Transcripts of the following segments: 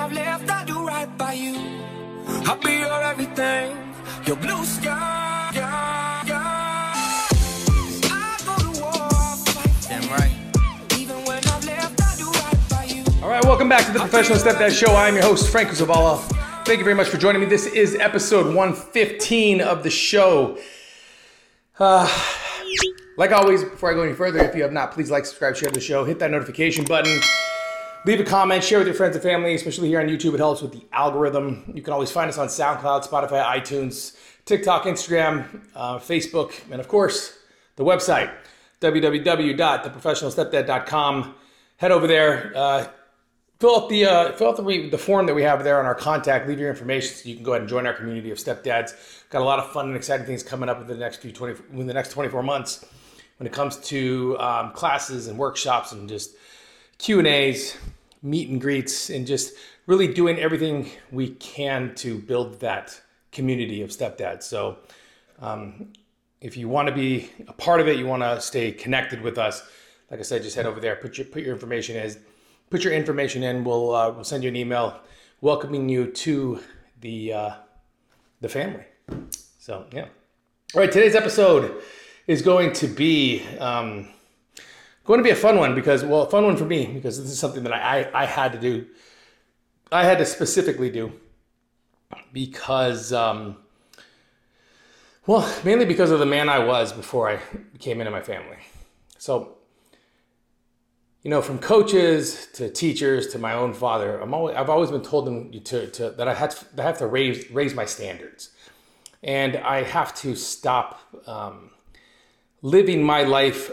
I've left, I do right by you. I'll be your everything, your blue sky. sky, sky. I go to war, I'll fight Damn right. even when I've left, I do right by you. All right, welcome back to the Professional Step Stepdad Show. I'm your host, Franco Zavala. Thank you very much for joining me. This is episode 115 of the show. Uh, like always, before I go any further, if you have not, please like, subscribe, share the show, hit that notification button, leave a comment, share with your friends and family, especially here on YouTube. It helps with the algorithm. You can always find us on SoundCloud, Spotify, iTunes, TikTok, Instagram, uh, Facebook, and of course, the website, www.theprofessionalstepdad.com. Head over there. Uh, fill out the uh, fill out the, the form that we have there on our contact. Leave your information so you can go ahead and join our community of stepdads. Got a lot of fun and exciting things coming up in the next few twenty in the next twenty four months when it comes to um, classes and workshops and just Q and A's, meet and greets, and just really doing everything we can to build that community of stepdads. So. Um, if you want to be a part of it, you want to stay connected with us. Like I said, just head over there, put your put your information in, put your information in. We'll uh, we'll send you an email welcoming you to the uh, the family. So yeah. All right, today's episode is going to be um, going to be a fun one because well, a fun one for me because this is something that I, I, I had to do. I had to specifically do because. Um, well, mainly because of the man I was before I came into my family. So, you know, from coaches to teachers to my own father, I'm always, I've always been told them to, to, that I have to, I have to raise, raise my standards. And I have to stop um, living my life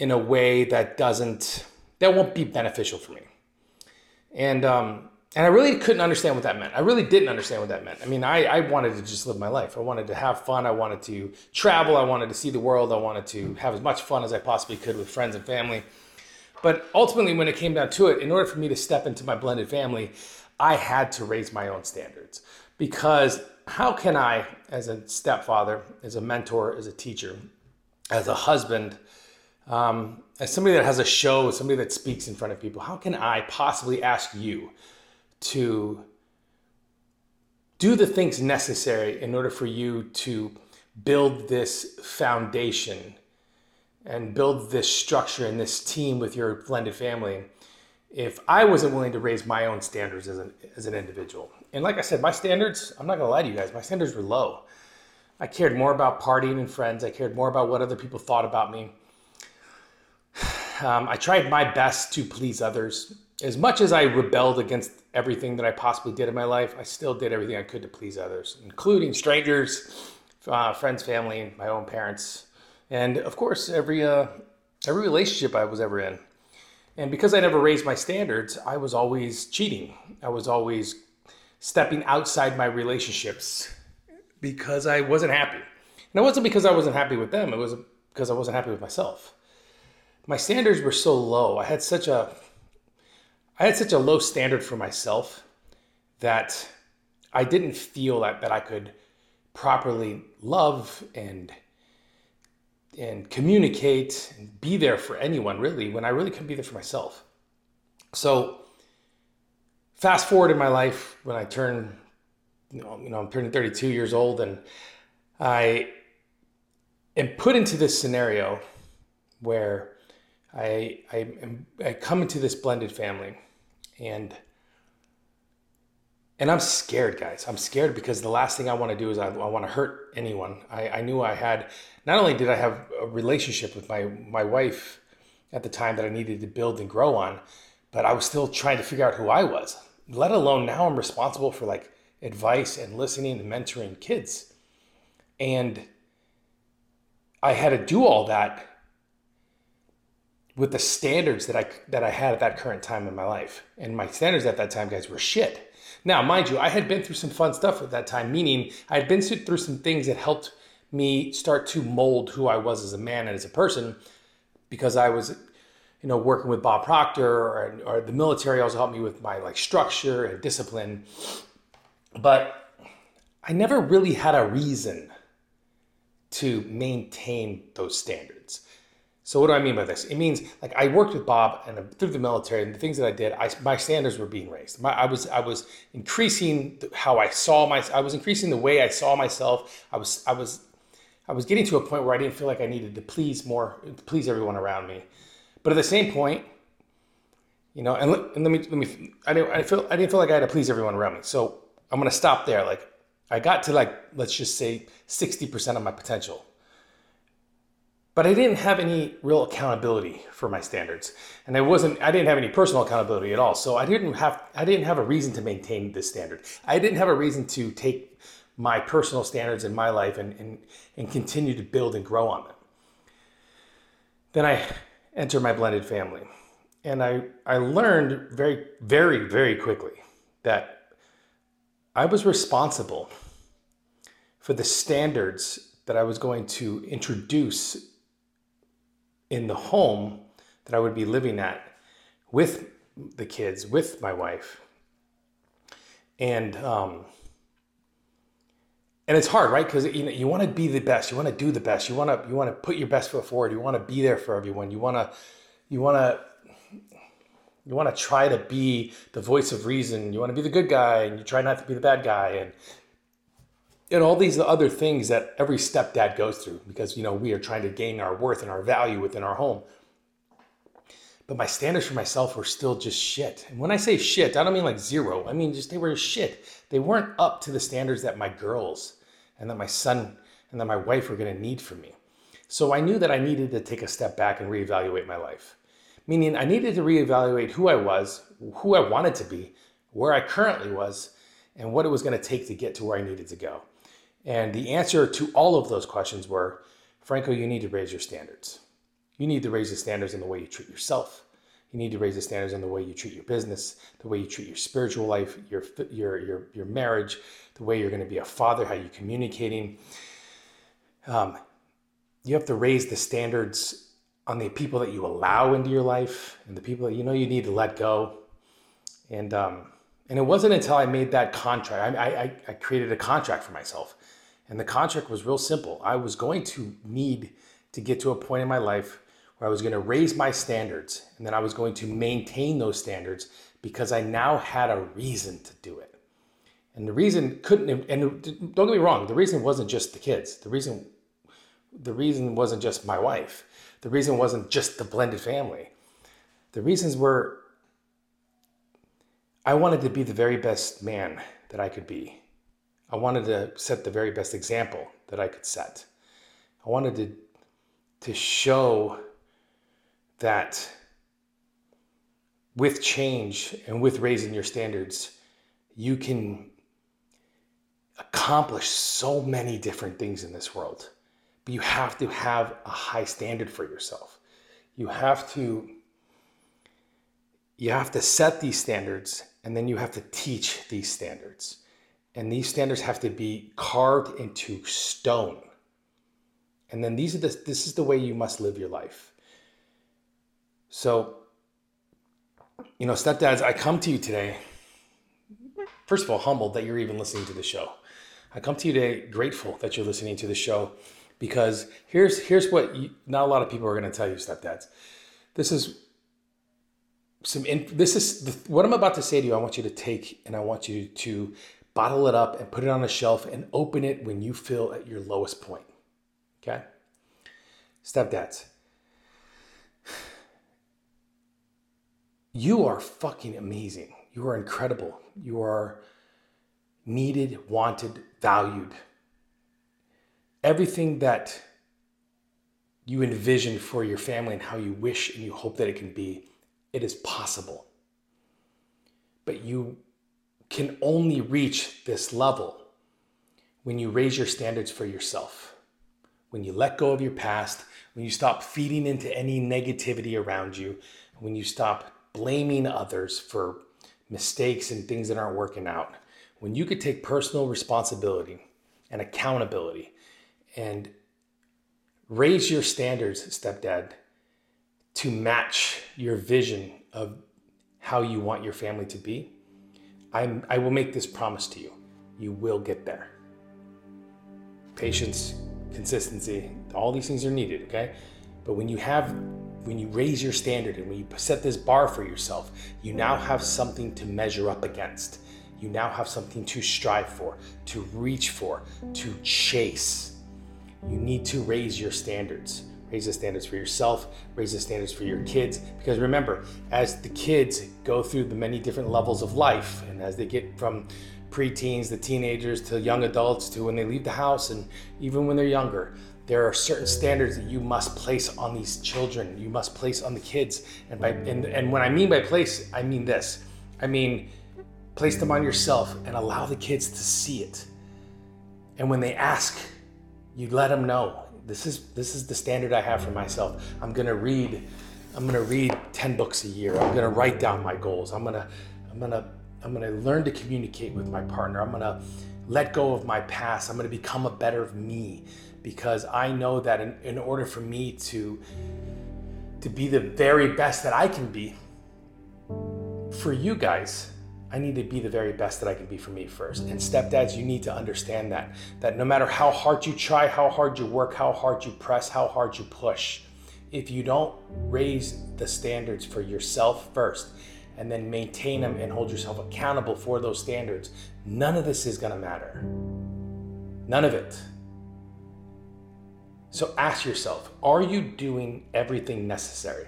in a way that doesn't, that won't be beneficial for me. And, um, and I really couldn't understand what that meant. I really didn't understand what that meant. I mean, I, I wanted to just live my life. I wanted to have fun. I wanted to travel. I wanted to see the world. I wanted to have as much fun as I possibly could with friends and family. But ultimately, when it came down to it, in order for me to step into my blended family, I had to raise my own standards. Because how can I, as a stepfather, as a mentor, as a teacher, as a husband, um, as somebody that has a show, somebody that speaks in front of people, how can I possibly ask you? to do the things necessary in order for you to build this foundation and build this structure and this team with your blended family if I wasn't willing to raise my own standards as an, as an individual. And like I said, my standards, I'm not gonna lie to you guys, my standards were low. I cared more about partying and friends. I cared more about what other people thought about me. Um, I tried my best to please others. As much as I rebelled against everything that I possibly did in my life, I still did everything I could to please others, including strangers, uh, friends, family, my own parents, and of course every uh, every relationship I was ever in. And because I never raised my standards, I was always cheating. I was always stepping outside my relationships because I wasn't happy. And it wasn't because I wasn't happy with them, it was because I wasn't happy with myself. My standards were so low. I had such a I had such a low standard for myself that I didn't feel that, that I could properly love and and communicate and be there for anyone really when I really couldn't be there for myself. So fast forward in my life when I turn you know, you know I'm turning 32 years old and I am put into this scenario where I I, I come into this blended family and and I'm scared, guys. I'm scared because the last thing I want to do is I, I want to hurt anyone. I, I knew I had not only did I have a relationship with my my wife at the time that I needed to build and grow on, but I was still trying to figure out who I was. Let alone now I'm responsible for like advice and listening and mentoring kids. And I had to do all that with the standards that I that I had at that current time in my life. And my standards at that time, guys, were shit. Now, mind you, I had been through some fun stuff at that time, meaning I had been through some things that helped me start to mold who I was as a man and as a person because I was you know working with Bob Proctor or, or the military also helped me with my like structure and discipline but I never really had a reason to maintain those standards So what do I mean by this? It means like I worked with Bob and through the military and the things that I did, I, my standards were being raised. My, I was I was increasing how I saw my I was increasing the way I saw myself. I was I was I was getting to a point where I didn't feel like I needed to please more please everyone around me. But at the same point, you know, and, and let me let me I didn't I feel I didn't feel like I had to please everyone around me. So I'm gonna stop there. Like I got to like let's just say 60% of my potential but I didn't have any real accountability for my standards, and I wasn't. I didn't have any personal accountability at all. So I didn't have. I didn't have a reason to maintain this standard. I didn't have a reason to take my personal standards in my life and and, and continue to build and grow on them. Then I enter my blended family, and I I learned very very very quickly that I was responsible for the standards that I was going to introduce in the home that I would be living at with the kids, with my wife. And um, and it's hard, right? Because you know you want to be the best, you want to do the best, you want to you want to put your best foot forward, you want to be there for everyone, you want to you want to you want to try to be the voice of reason, you want to be the good guy, and you try not to be the bad guy, and and all these other things that every stepdad goes through because you know we are trying to gain our worth and our value within our home. But my standards for myself were still just shit. And when i say shit i don't mean like zero. I mean just they were shit. They weren't up to the standards that my girls and that my son and that my wife were going to need from me. So i knew that i needed to take a step back and reevaluate my life meaning i needed to reevaluate who i was who i wanted to be where i currently was and what it was going to take to get to where i needed to go and the answer to all of those questions were Franco, you need to raise your standards. You need to raise the standards in the way you treat yourself. You need to raise the standards in the way you treat your business, the way you treat your spiritual life, your your your, your marriage, the way you're going to be a father, how you're communicating. Um, you have to raise the standards on the people that you allow into your life and the people that you know you need to let go. And um, and it wasn't until I made that contract, I, I, I created a contract for myself and the contract was real simple. I was going to need to get to a point in my life where I was going to raise my standards and then I was going to maintain those standards because I now had a reason to do it. And the reason couldn't and don't get me wrong, the reason wasn't just the kids. The reason the reason wasn't just my wife. The reason wasn't just the blended family. The reasons were I wanted to be the very best man that I could be. I wanted to set the very best example that I could set. I wanted to, to show that with change and with raising your standards, you can accomplish so many different things in this world. But you have to have a high standard for yourself. You have to you have to set these standards and then you have to teach these standards. And these standards have to be carved into stone. And then these are the, this is the way you must live your life. So, you know, stepdads, I come to you today, first of all, humbled that you're even listening to the show. I come to you today grateful that you're listening to the show because here's here's what you, not a lot of people are going to tell you, stepdads. This is some. This is the, what I'm about to say to you. I want you to take and I want you to bottle it up and put it on a shelf and open it when you feel at your lowest point. Okay? Stepdads, you are fucking amazing. You are incredible. You are needed, wanted, valued. Everything that you envision for your family and how you wish and you hope that it can be, it is possible. But you can only reach this level when you raise your standards for yourself, when you let go of your past, when you stop feeding into any negativity around you, when you stop blaming others for mistakes and things that aren't working out, when you could take personal responsibility and accountability and raise your standards, stepdad, to match your vision of how you want your family to be, I'm, I will make this promise to you. You will get there. Patience, consistency, all these things are needed, okay? But when you have when you raise your standard and when you set this bar for yourself, you now have something to measure up against. You now have something to strive for, to reach for, to chase. You need to raise your standards. Raise the standards for yourself, raise the standards for your kids. Because remember, as the kids go through the many different levels of life, and as they get from preteens to teenagers to young adults to when they leave the house and even when they're younger, there are certain standards that you must place on these children. You must place on the kids. And by and, and when I mean by place, I mean this. I mean place them on yourself and allow the kids to see it. And when they ask, you let them know this is this is the standard I have for myself. I'm gonna read, I'm gonna read 10 books a year. I'm gonna write down my goals. I'm gonna, I'm gonna, I'm gonna learn to communicate with my partner. I'm gonna let go of my past. I'm gonna become a better me because I know that in, in order for me to to be the very best that I can be for you guys, I need to be the very best that I can be for me first. And stepdads, you need to understand that. That no matter how hard you try, how hard you work, how hard you press, how hard you push, if you don't raise the standards for yourself first and then maintain them and hold yourself accountable for those standards, none of this is gonna matter. None of it. So ask yourself, are you doing everything necessary?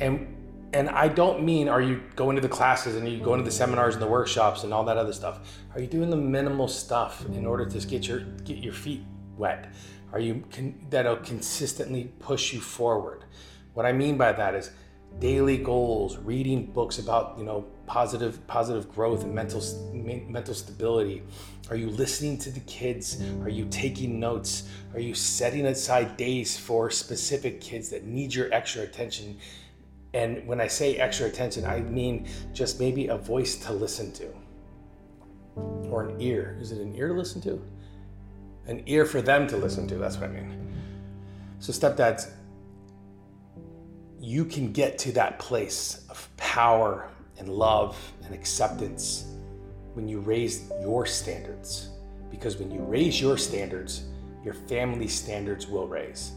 And and I don't mean are you going to the classes and you going to the seminars and the workshops and all that other stuff. Are you doing the minimal stuff in order to get your get your feet wet? Are you that'll consistently push you forward? What I mean by that is daily goals, reading books about you know positive positive growth and mental mental stability. Are you listening to the kids? Are you taking notes? Are you setting aside days for specific kids that need your extra attention? And when I say extra attention, I mean just maybe a voice to listen to or an ear. Is it an ear to listen to? An ear for them to listen to. That's what I mean. So, stepdads, you can get to that place of power and love and acceptance when you raise your standards. Because when you raise your standards, your family standards will raise.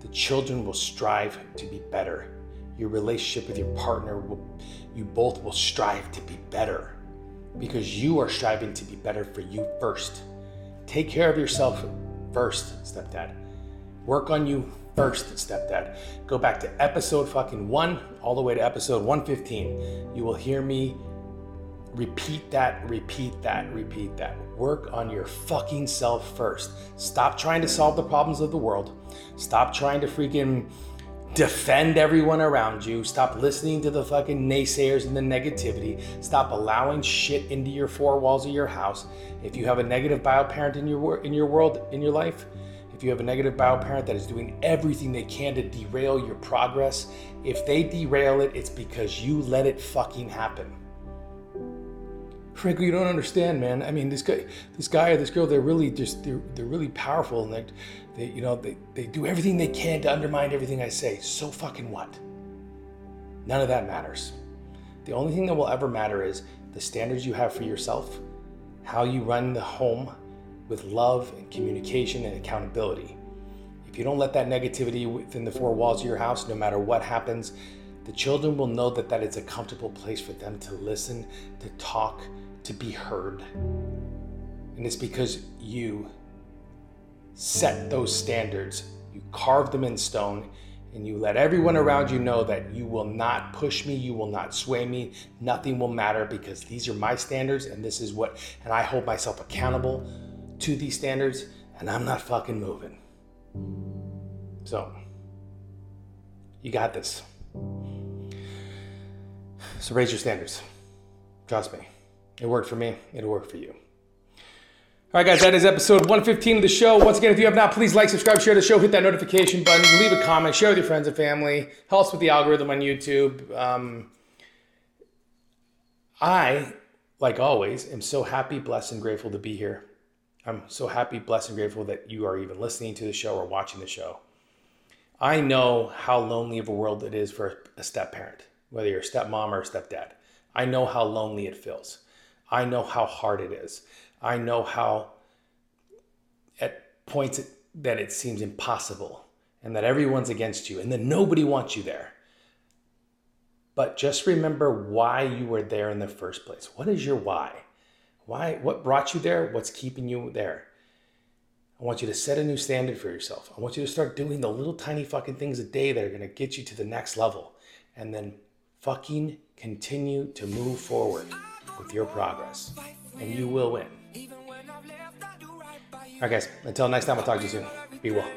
The children will strive to be better your relationship with your partner will, you both will strive to be better because you are striving to be better for you first. Take care of yourself first, stepdad. Work on you first, stepdad. Go back to episode fucking one all the way to episode 115. You will hear me repeat that, repeat that, repeat that. Work on your fucking self first. Stop trying to solve the problems of the world. Stop trying to freaking defend everyone around you. Stop listening to the fucking naysayers and the negativity. Stop allowing shit into your four walls of your house. If you have a negative bio parent in your in your world in your life, if you have a negative bio parent that is doing everything they can to derail your progress, if they derail it, it's because you let it fucking happen. Frankly, you don't understand, man. I mean, this guy, this guy or this girl, they're really just they're, they're really powerful and they they you know they, they do everything they can to undermine everything I say. So fucking what? None of that matters. The only thing that will ever matter is the standards you have for yourself, how you run the home with love and communication and accountability. If you don't let that negativity within the four walls of your house, no matter what happens, the children will know that that is a comfortable place for them to listen, to talk, to be heard. And it's because you set those standards, you carve them in stone, and you let everyone around you know that you will not push me, you will not sway me, nothing will matter because these are my standards and this is what, and I hold myself accountable to these standards and I'm not fucking moving. So, you got this. So raise your standards. Trust me. It worked for me. It'll work for you. All right, guys, that is episode 115 of the show. Once again, if you have not, please like, subscribe, share the show, hit that notification button, leave a comment, share with your friends and family, helps with the algorithm on YouTube. Um, I, like always, am so happy, blessed, and grateful to be here. I'm so happy, blessed, and grateful that you are even listening to the show or watching the show. I know how lonely of a world it is for a step parent, whether you're a stepmom or a stepdad. I know how lonely it feels. I know how hard it is. I know how, at points, that it seems impossible and that everyone's against you and that nobody wants you there. But just remember why you were there in the first place. What is your why? Why what brought you there? What's keeping you there? I want you to set a new standard for yourself. I want you to start doing the little tiny fucking things a day that are going to get you to the next level and then fucking continue to move forward with your progress and you will win. All right, guys. Until next time, I'll talk to you soon. Be well.